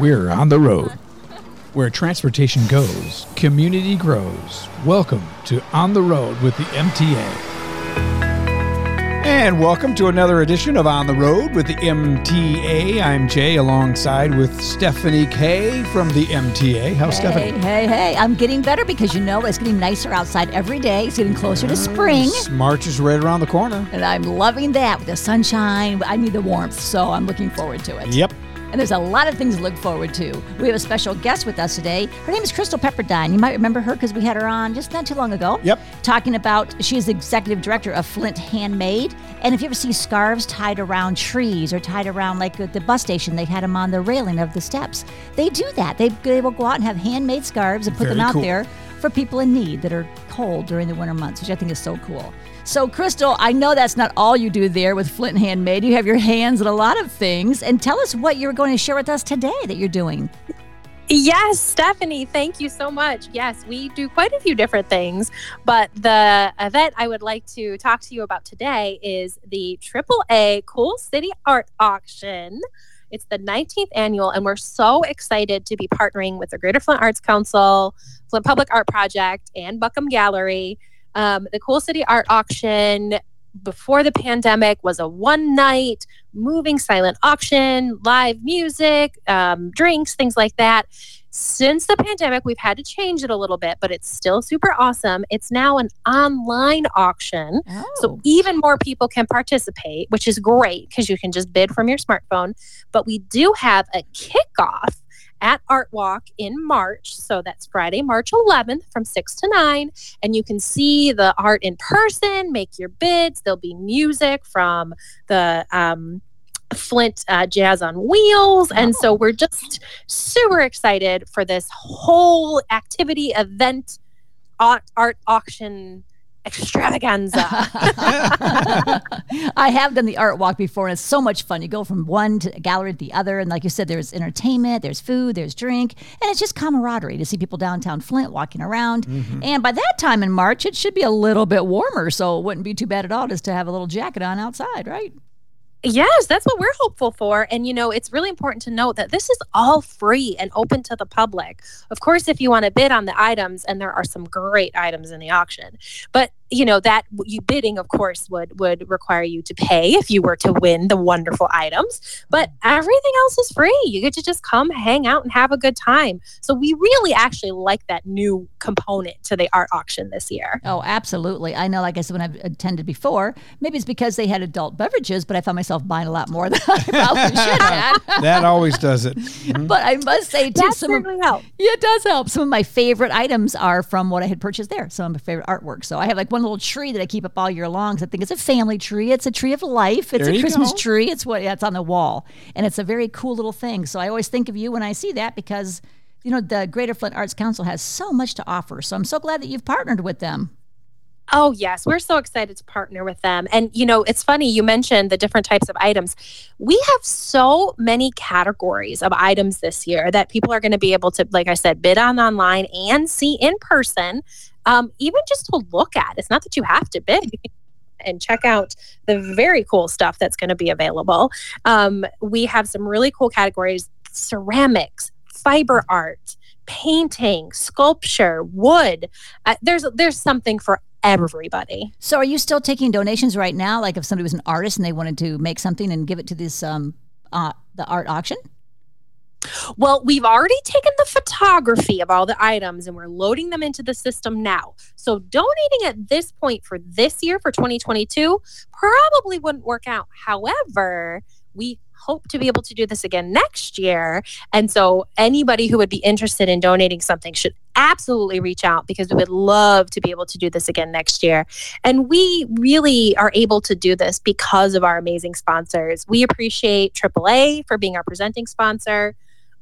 We're on the road. Where transportation goes, community grows. Welcome to On the Road with the MTA. And welcome to another edition of On the Road with the MTA. I'm Jay alongside with Stephanie K from the MTA. How's Hey, Stephanie? hey, hey. I'm getting better because you know it's getting nicer outside every day. It's getting closer to ah, spring. March is right around the corner. And I'm loving that with the sunshine. I need the warmth, so I'm looking forward to it. Yep. And there's a lot of things to look forward to. We have a special guest with us today. Her name is Crystal Pepperdine. You might remember her because we had her on just not too long ago. Yep. Talking about, she is the executive director of Flint Handmade. And if you ever see scarves tied around trees or tied around, like at the bus station, they had them on the railing of the steps. They do that. They, they will go out and have handmade scarves and put them out cool. there for people in need that are cold during the winter months, which I think is so cool. So, Crystal, I know that's not all you do there with Flint and Handmade. You have your hands in a lot of things. And tell us what you're going to share with us today that you're doing. Yes, Stephanie, thank you so much. Yes, we do quite a few different things, but the event I would like to talk to you about today is the AAA Cool City Art Auction. It's the 19th annual, and we're so excited to be partnering with the Greater Flint Arts Council, Flint Public Art Project, and Buckham Gallery. Um, the Cool City Art Auction before the pandemic was a one night moving silent auction, live music, um, drinks, things like that. Since the pandemic, we've had to change it a little bit, but it's still super awesome. It's now an online auction. Oh. So even more people can participate, which is great because you can just bid from your smartphone. But we do have a kickoff at Art Walk in March. So that's Friday, March 11th from 6 to 9. And you can see the art in person, make your bids. There'll be music from the um, Flint uh, Jazz on Wheels. And so we're just super excited for this whole activity, event, art, art auction extravaganza. I have done the art walk before, and it's so much fun. You go from one to gallery to the other, and like you said, there's entertainment, there's food, there's drink, and it's just camaraderie to see people downtown Flint walking around. Mm-hmm. And by that time in March, it should be a little bit warmer, so it wouldn't be too bad at all just to have a little jacket on outside, right? Yes, that's what we're hopeful for. And, you know, it's really important to note that this is all free and open to the public. Of course, if you want to bid on the items, and there are some great items in the auction, but you know that you bidding of course would would require you to pay if you were to win the wonderful items but everything else is free you get to just come hang out and have a good time so we really actually like that new component to the art auction this year Oh, absolutely. I know, like I said, when I've attended before, maybe it's because they had adult beverages, but I found myself buying a lot more than I probably should have. That always does it. Mhm. But I must say, too, that some of, helps Yeah, it does help. Some of my favorite items are from what I had purchased there. Some of my favorite artwork. So I have like one little tree that I keep up all year long. 'cause I think it's a family tree. It's a tree of life. It's There a Christmas go. tree. It's what yeah, it's on the wall, and it's a very cool little thing. So I always think of you when I see that because you know the Greater Flint Arts Council has so much to offer. So I'm so glad that you've partnered with them. Oh, yes. We're so excited to partner with them. And, you know, it's funny, you mentioned the different types of items. We have so many categories of items this year that people are going to be able to, like I said, bid on online and see in person, um, even just to look at. It's not that you have to bid. And check out the very cool stuff that's going to be available. Um, we have some really cool categories ceramics, fiber art, painting, sculpture, wood. Uh, there's there's something for everybody. So are you still taking donations right now? Like if somebody was an artist and they wanted to make something and give it to this um uh the art auction? Well, we've already taken the photography of all the items and we're loading them into the system now. So donating at this point for this year for 2022 probably wouldn't work out. However, we hope to be able to do this again next year. And so anybody who would be interested in donating something should absolutely reach out because we would love to be able to do this again next year. And we really are able to do this because of our amazing sponsors. We appreciate AAA for being our presenting sponsor.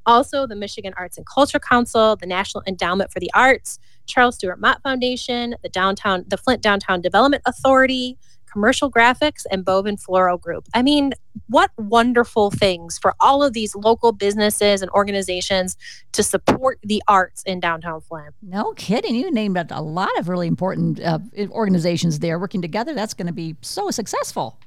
Also, the Michigan Arts and Culture Council, the National Endowment for the Arts, Charles Stewart Mott Foundation, the downtown, the Flint Downtown Development Authority, Commercial Graphics, and Bovin Floral Group. I mean, what wonderful things for all of these local businesses and organizations to support the arts in downtown Flint. No kidding. You named a lot of really important uh, organizations there working together. That's going to be so successful.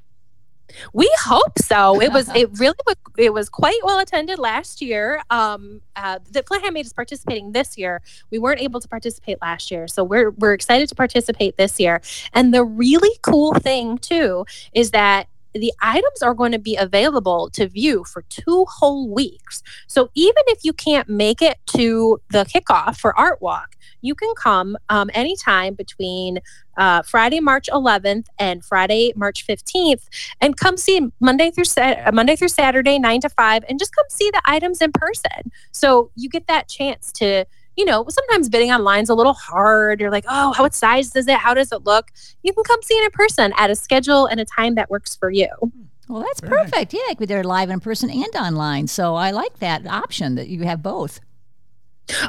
We hope so. It was it really was it was quite well attended last year. Um, uh, the Flint Handmade is participating this year. We weren't able to participate last year, so we're we're excited to participate this year. And the really cool thing too is that the items are going to be available to view for two whole weeks. So even if you can't make it to the kickoff for Art Walk, you can come um, anytime between uh, Friday, March 11th and Friday, March 15th, and come see Monday through uh, Monday through Saturday, nine to five, and just come see the items in person. So you get that chance to you know, sometimes bidding online's a little hard. You're like, oh, how what size is it? How does it look? You can come see it in person at a schedule and a time that works for you. Hmm. Well, that's Very perfect. Nice. Yeah, they're live in person and online. So I like that option that you have both.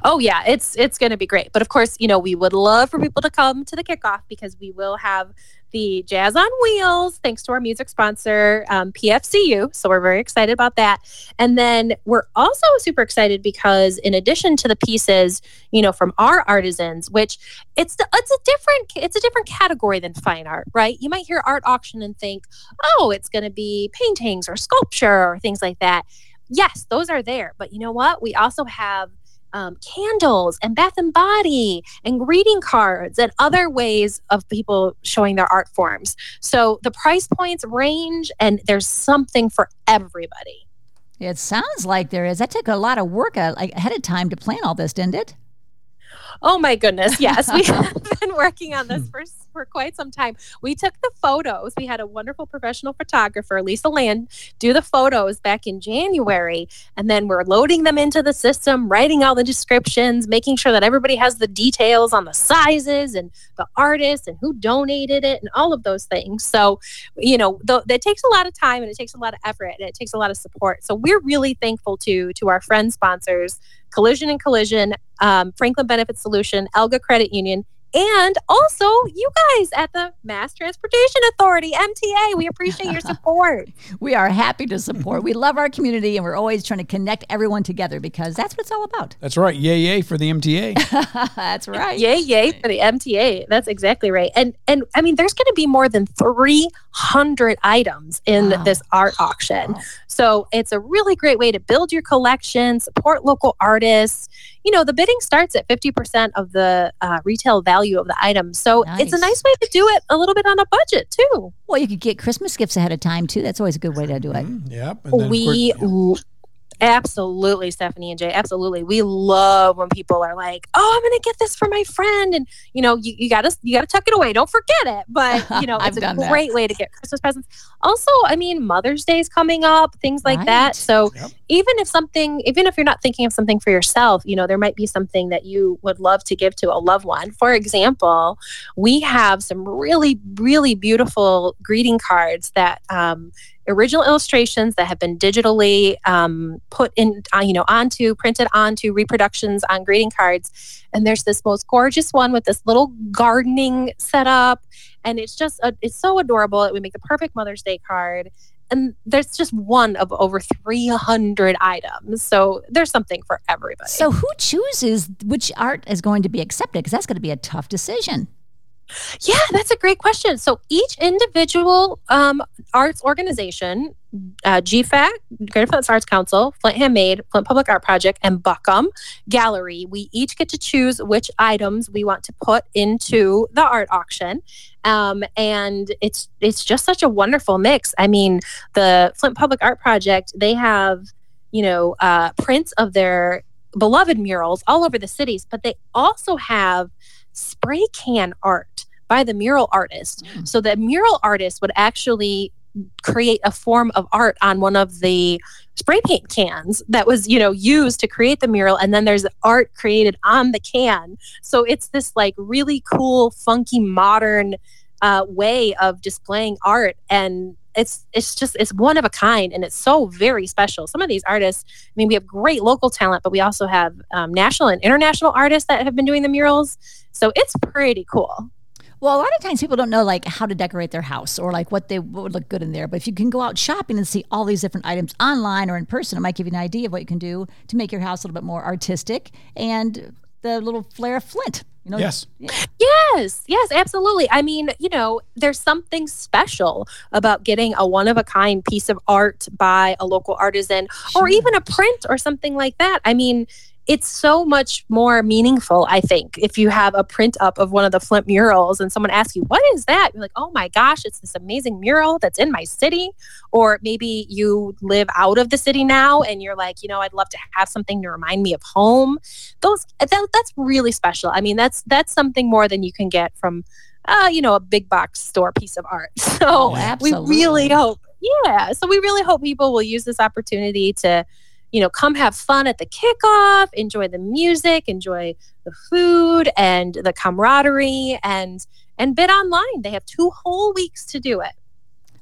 Oh yeah, it's it's going to be great. But of course, you know, we would love for people to come to the kickoff because we will have the Jazz on Wheels, thanks to our music sponsor, um, PFCU. So we're very excited about that. And then we're also super excited because in addition to the pieces, you know, from our artisans, which it's the, it's a different it's a different category than fine art, right? You might hear art auction and think, oh, it's going to be paintings or sculpture or things like that. Yes, those are there. But you know what? We also have um, candles and bath and body and greeting cards and other ways of people showing their art forms. So the price points range and there's something for everybody. It sounds like there is. That took a lot of work uh, ahead of time to plan all this, didn't it? Oh my goodness. Yes. We have been working on this for, for quite some time. We took the photos. We had a wonderful professional photographer, Lisa Land, do the photos back in January. And then we're loading them into the system, writing all the descriptions, making sure that everybody has the details on the sizes and the artists and who donated it and all of those things. So, you know, th- it takes a lot of time and it takes a lot of effort and it takes a lot of support. So we're really thankful to to our friend sponsors Collision and Collision, um, Franklin Benefit Solution, Elga Credit Union, and also you guys at the Mass Transportation Authority, MTA. We appreciate your support. we are happy to support. We love our community and we're always trying to connect everyone together because that's what it's all about. That's right. Yay, yay for the MTA. that's right. Yay, yay for the MTA. That's exactly right. And and I mean there's going to be more than 300 items in wow. this art auction. Wow. So it's a really great way to build your collection, support local artists you know, the bidding starts at 50% of the uh, retail value of the item. So nice. it's a nice way to do it a little bit on a budget too. Well, you could get Christmas gifts ahead of time too. That's always a good way to do it. Mm, yep. we course, Absolutely, Stephanie and Jay. Absolutely. We love when people are like, "Oh, I'm going to get this for my friend," and you know, you, you gotta you gotta tuck it away. Don't forget it. But you know, it's a great that. way to get Christmas presents. Also, I mean, Mother's Day is coming up, things like right. that. So yep. Even if something, even if you're not thinking of something for yourself, you know, there might be something that you would love to give to a loved one. For example, we have some really, really beautiful greeting cards that um, original illustrations that have been digitally um, put in, uh, you know, onto, printed onto reproductions on greeting cards. And there's this most gorgeous one with this little gardening setup. And it's just, a, it's so adorable. It would make the perfect Mother's Day card. And there's just one of over 300 items. So there's something for everybody. So who chooses which art is going to be accepted? Because that's going to be a tough decision. Yeah, that's a great question. So each individual um, arts organization, uh, GFAC, Greater Flint Arts Council, Flint Handmade, Flint Public Art Project, and Buckham Gallery, we each get to choose which items we want to put into the art auction. Um, and it's it's just such a wonderful mix. I mean, the Flint Public Art Project, they have, you know, uh, prints of their beloved murals all over the cities, but they also have spray can art by the mural artist. Mm. So the mural artist would actually create a form of art on one of the spray paint cans that was you know used to create the mural and then there's art created on the can so it's this like really cool funky modern uh, way of displaying art and it's it's just it's one of a kind and it's so very special. Some of these artists i mean we have great local talent but we also have um, national and international artists that have been doing the murals. So it's pretty cool. Well, a lot of times people don't know like how to decorate their house or like what they what would look good in there. But if you can go out shopping and see all these different items online or in person, it might give you an idea of what you can do to make your house a little bit more artistic and the little flare of Flint. You know, Yes. Yes, yes, absolutely. I mean, you know, there's something special about getting a one of a kind piece of art by a local artisan or even a print or something like that. I mean, it's so much more meaningful, I think, if you have a print up of one of the Flint murals and someone asks you, What is that? You're like, Oh my gosh, it's this amazing mural that's in my city. Or maybe you live out of the city now and you're like, You know, I'd love to have something to remind me of home. Those that, that's really special. I mean, that's that's something more than you can get from uh, you know, a big box store piece of art. So Oh, we really hope yeah so we really hope people will use this opportunity to you know come have fun at the kickoff enjoy the music enjoy the food and the camaraderie and and bid online they have two whole weeks to do it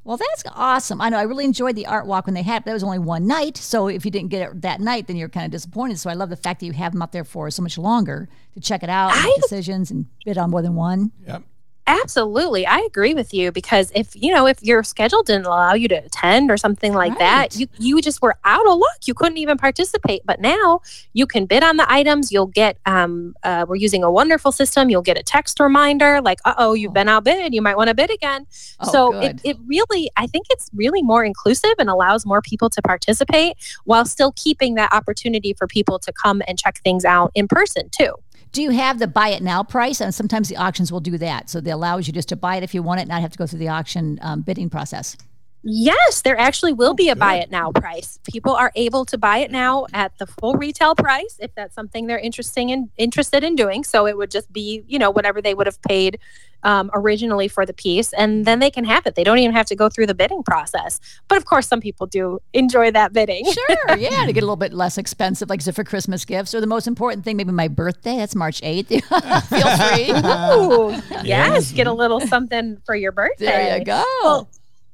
Well, that's awesome. I know I really enjoyed the art walk when they had it. That was only one night. So if you didn't get it that night, then you're kind of disappointed. So I love the fact that you have them up there for so much longer to check it out, make I- decisions, and bid on more than one. Yep. Absolutely i agree with you because if you know if your schedule didn't allow you to attend or something like that you you just were out of luck. You couldn't even participate but now you can bid on the items. You'll get um uh, we're using a wonderful system. You'll get a text reminder like uh-oh you've Oh. been outbid. You might want to bid again. Oh, so good. it, it really i think it's really more inclusive and allows more people to participate while still keeping that opportunity for people to come and check things out in person too Do you have the buy it now price? And sometimes the auctions will do that. So they allows you just to buy it if you want it, not have to go through the auction um, bidding process. Yes, there actually will be a buy it now price. People are able to buy it now at the full retail price if that's something they're interesting in, interested in doing. So it would just be, you know, whatever they would have paid um, originally for the piece, and then they can have it. They don't even have to go through the bidding process. But of course, some people do enjoy that bidding. Sure, yeah, to get a little bit less expensive, like is it for Christmas gifts or the most important thing, maybe my birthday. That's March eighth. Feel free. Ooh, yes, Yes. get a little something for your birthday. there you go. Well,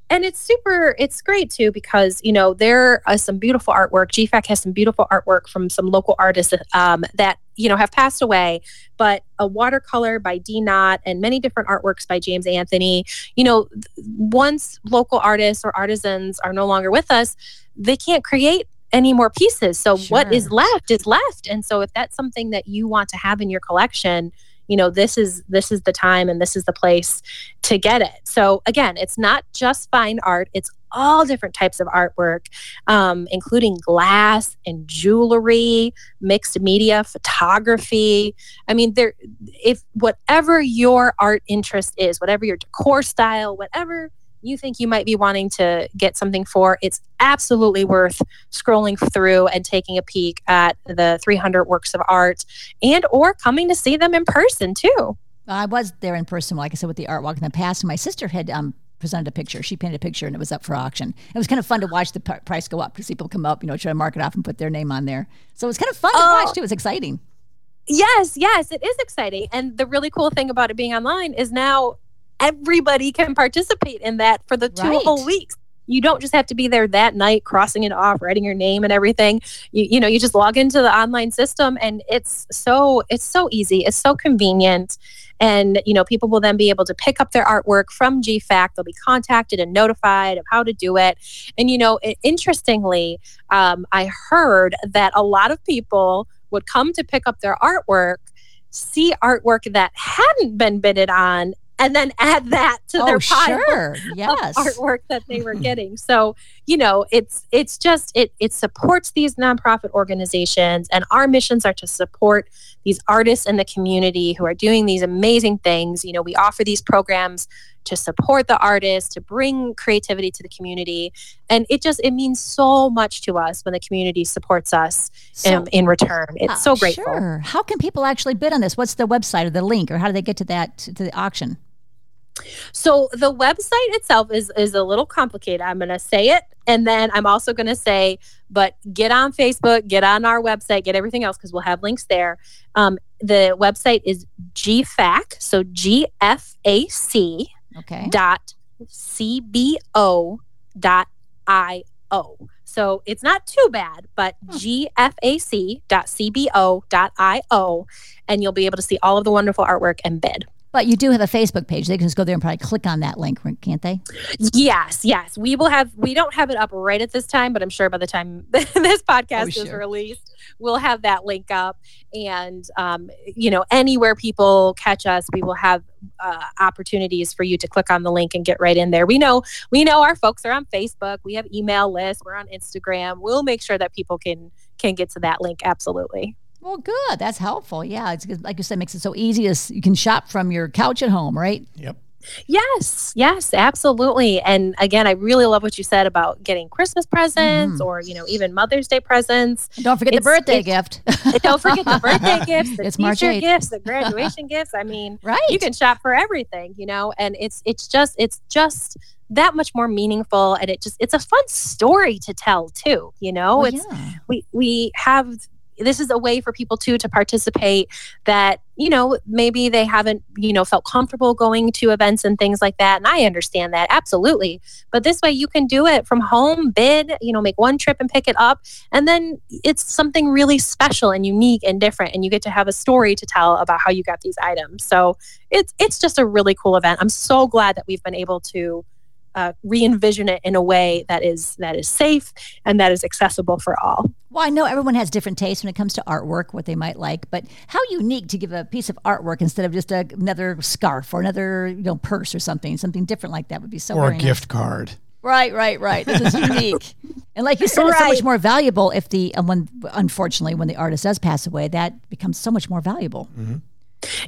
and it's super it's great too because you know there are some beautiful artwork. Gfac has some beautiful artwork from some local artists um, that you know have passed away. But a watercolor by d knott and many different artworks by james anthony. You know once local artists or artisans are no longer with us they can't create any more pieces. So what is left is left. And so if that's something that you want to have in your collection you know this is this is the time and this is the place to get it. So again, it's not just fine art; it's all different types of artwork, um, including glass and jewelry, mixed media, photography. I mean, there, if whatever your art interest is, whatever your decor style, whatever you think you might be wanting to get something for, it's absolutely worth scrolling through and taking a peek at the 300 works of art and or coming to see them in person too. I was there in person, like I said, with the art walk in the past. And my sister had um, presented a picture. She painted a picture and it was up for auction. It was kind of fun to watch the p- price go up because people come up, you know, try to mark it off and put their name on there. So it was kind of fun to Oh. watch too. It was exciting. Yes, yes, it is exciting. And the really cool thing about it being online is now everybody can participate in that for the two Right. whole weeks. You don't just have to be there that night, crossing it off, writing your name and everything. You, you know, you just log into the online system, and it's so it's so easy. It's so convenient, and you know, people will then be able to pick up their artwork from GFAC. They'll be contacted and notified of how to do it. And you know, it, interestingly, um, I heard that a lot of people would come to pick up their artwork, see artwork that hadn't been bidded on, and then add that to their oh, pile sure. of Yes. artwork that they were getting. So, you know, it's it's just it it supports these nonprofit organizations and our missions are to support these artists in the community who are doing these amazing things. You know, we offer these programs to support the artists, to bring creativity to the community, and it just it means so much to us when the community supports us So- um, in return. It's uh, so grateful. Sure. How can people actually bid on this? What's the website or the link or how do they get to that, to the auction? So the website itself is is a little complicated. I'm going to say it and then I'm also going to say but get on Facebook, get on our website, get everything else cuz we'll have links there. Um, the website is GFAC, so G F A C Okay. dot C B O dot I O. So it's not too bad, but GFAC dot C B O dot I O and you'll be able to see all of the wonderful artwork and bid. But you do have a Facebook page. They can just go there and probably click on that link, can't they? Yes, yes. We will have. We don't have it up right at this time, but I'm sure by the time this podcast Oh, is sure. released, we'll have that link up. And um, you know, anywhere people catch us, we will have uh, opportunities for you to click on the link and get right in there. We know we know our folks are on Facebook. We have email lists. We're on Instagram. We'll make sure that people can can get to that link. Absolutely. Well, good. That's helpful. Yeah, it's good. like you said, makes it so easy. To, you can shop from your couch at home, right? Yep. Yes, yes, absolutely. And again, I really love what you said about getting Christmas presents mm-hmm. or, you know, even Mother's Day presents. And don't forget It's- the birthday gift. Don't forget the birthday gifts, the It's March teacher gifts, the graduation gifts. I mean, right. you can shop for everything, you know, and it's it's just it's just that much more meaningful and it just it's a fun story to tell too, you know. Well, it's yeah. we we have this is a way for people too to participate that you know maybe they haven't you know felt comfortable going to events and things like that. And i understand that absolutely. But this way you can do it from home bid you know make one trip and pick it up. And then it's something really special and unique and different. And you get to have a story to tell about how you got these items. So it's it's just a really cool event. I'm so glad that we've been able to uh, re-envision it in a way that is that is safe and that is accessible for all Well, I know everyone has different tastes when it comes to artwork, what they might like, but how unique to give a piece of artwork instead of just a, another scarf or another you know purse or something, something different like that would be so Or a very nice. gift card. Right, right, right. This is unique, and like you said, it's so much more valuable if the um, when unfortunately when the artist does pass away, that becomes so much more valuable.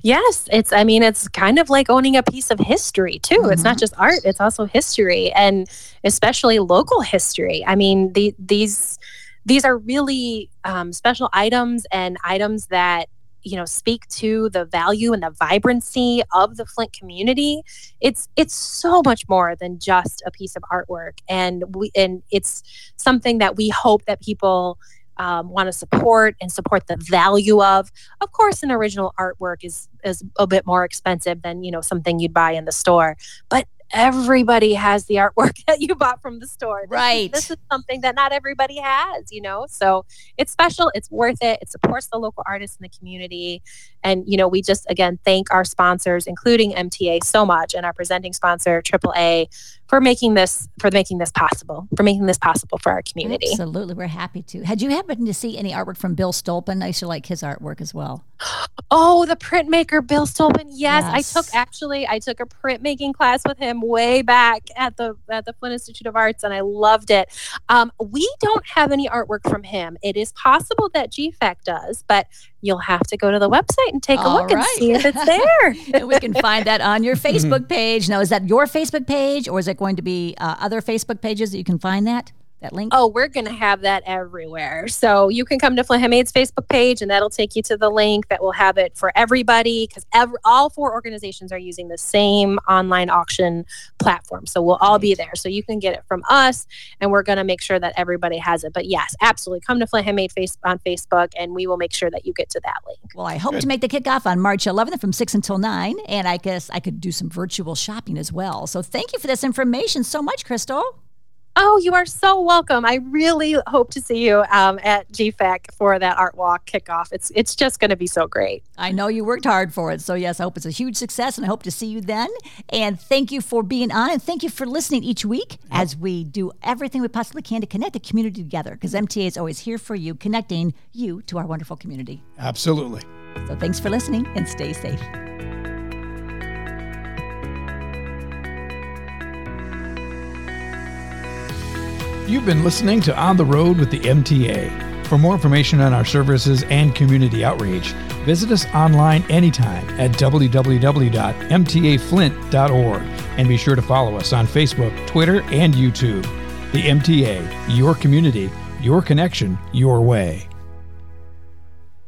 Yes, it's I mean it's kind of like owning a piece of history too. It's not just art, it's also history and especially local history. I mean, the, these these are really um, special items and items that you know speak to the value and the vibrancy of the Flint community. It's it's so much more than just a piece of artwork and we and it's something that we hope that people um, want to support and support the value of. Of course an original artwork is is a bit more expensive than you know something you'd buy in the store but everybody has the artwork that you bought from the store This is- Right. this is something that not everybody has you know so it's special it's worth it it supports the local artists in the community and you know we just again thank our sponsors including mta so much and our presenting sponsor aaa for making this for making this possible for making this possible for our community Absolutely, we're happy to. Had you happened to see any artwork from Bill Stolpen? I used to like his artwork as well. Oh, the printmaker Bill Stolpen. Yes, I took actually I took a printmaking class with him way back at the at the Flint Institute of Arts, and I loved it. Um, we don't have any artwork from him. It is possible that GFAC does, but you'll have to go to the website and take a All look and see if it's there. and we can find that on your Facebook page. Now, is that your Facebook page, or is it going to be uh, other Facebook pages that you can find that that link? Oh, we're going to have that everywhere. So you can come to Flint Handmade's Facebook page, and that'll take you to the link that will have it for everybody because ev- all four organizations are using the same online auction platform. So we'll all be there. So you can get it from us, and we're going to make sure that everybody has it. But yes, absolutely, come to Flint Handmade face- on Facebook, and we will make sure that you get to that link. Well, I hope to make the kickoff on March 11th from 6 until 9. And I guess I could do some virtual shopping as well. So thank you for this information so much, Crystal. Oh, you are so welcome. I really hope to see you um, at GFAC for that art walk kickoff. It's it's just going to be so great. I know you worked hard for it. So, yes, I hope it's a huge success and I hope to see you then. And thank you for being on and thank you for listening each week as we do everything we possibly can to connect the community together because MTA is always here for you, connecting you to our wonderful community. Absolutely. So, thanks for listening and stay safe. You've been listening to On the Road with the MTA. For more information on our services and community outreach, visit us online anytime at www.mtaflint.org and be sure to follow us on Facebook, Twitter, and YouTube. The MTA, your community, your connection, your way.